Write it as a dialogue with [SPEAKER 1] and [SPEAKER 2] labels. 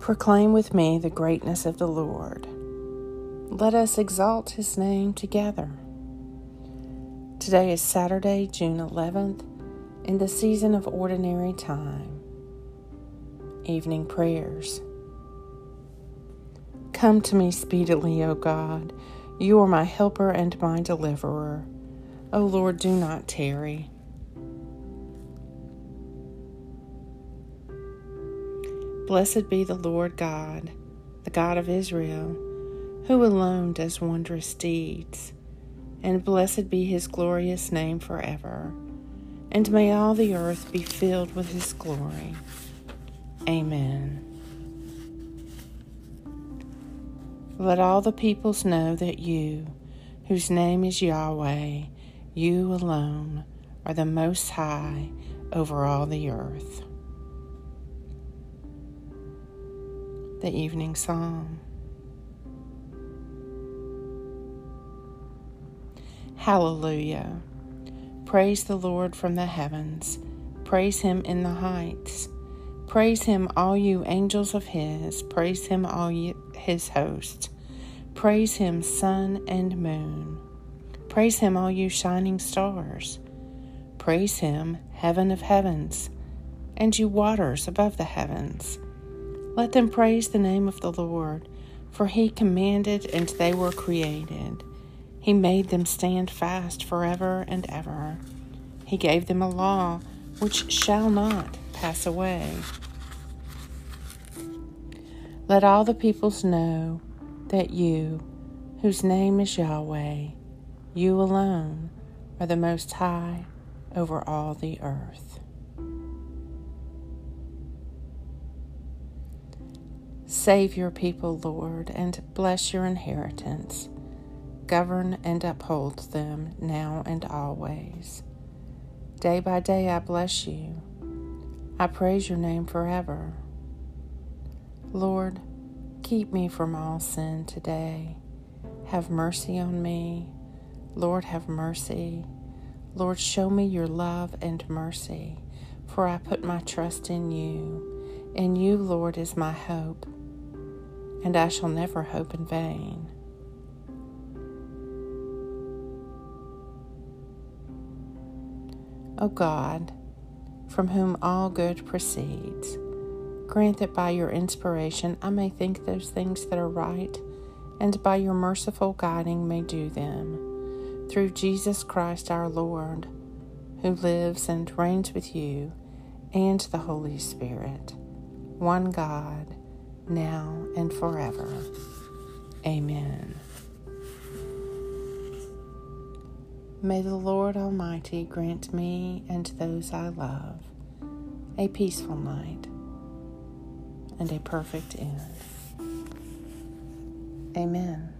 [SPEAKER 1] Proclaim with me the greatness of the Lord. Let us exalt his name together. Today is Saturday, June 11th, in the season of ordinary time. Evening prayers. Come to me speedily, O God. You are my helper and my deliverer. O Lord, do not tarry. Blessed be the Lord God, the God of Israel, who alone does wondrous deeds, and blessed be his glorious name forever. And may all the earth be filled with his glory. Amen. Let all the peoples know that you, whose name is Yahweh, you alone are the Most High over all the earth. The evening psalm. Hallelujah. Praise the Lord from the heavens. Praise him in the heights. Praise him, all you angels of his. Praise him, all you, his hosts. Praise him, sun and moon. Praise him, all you shining stars. Praise him, heaven of heavens, and you waters above the heavens. Let them praise the name of the Lord, for he commanded and they were created. He made them stand fast forever and ever. He gave them a law which shall not pass away. Let all the peoples know that you, whose name is Yahweh, you alone are the Most High over all the earth. Save your people, Lord, and bless your inheritance. Govern and uphold them now and always. Day by day I bless you. I praise your name forever. Lord, keep me from all sin today. Have mercy on me. Lord, have mercy. Lord, show me your love and mercy, for I put my trust in you. In you, Lord, is my hope and I shall never hope in vain. O God, from whom all good proceeds, grant that by your inspiration I may think those things that are right, and by your merciful guiding may do them. Through Jesus Christ our Lord, who lives and reigns with you and the Holy Spirit, one God now and forever. Amen. May the Lord Almighty grant me and those I love a peaceful night and a perfect end. Amen.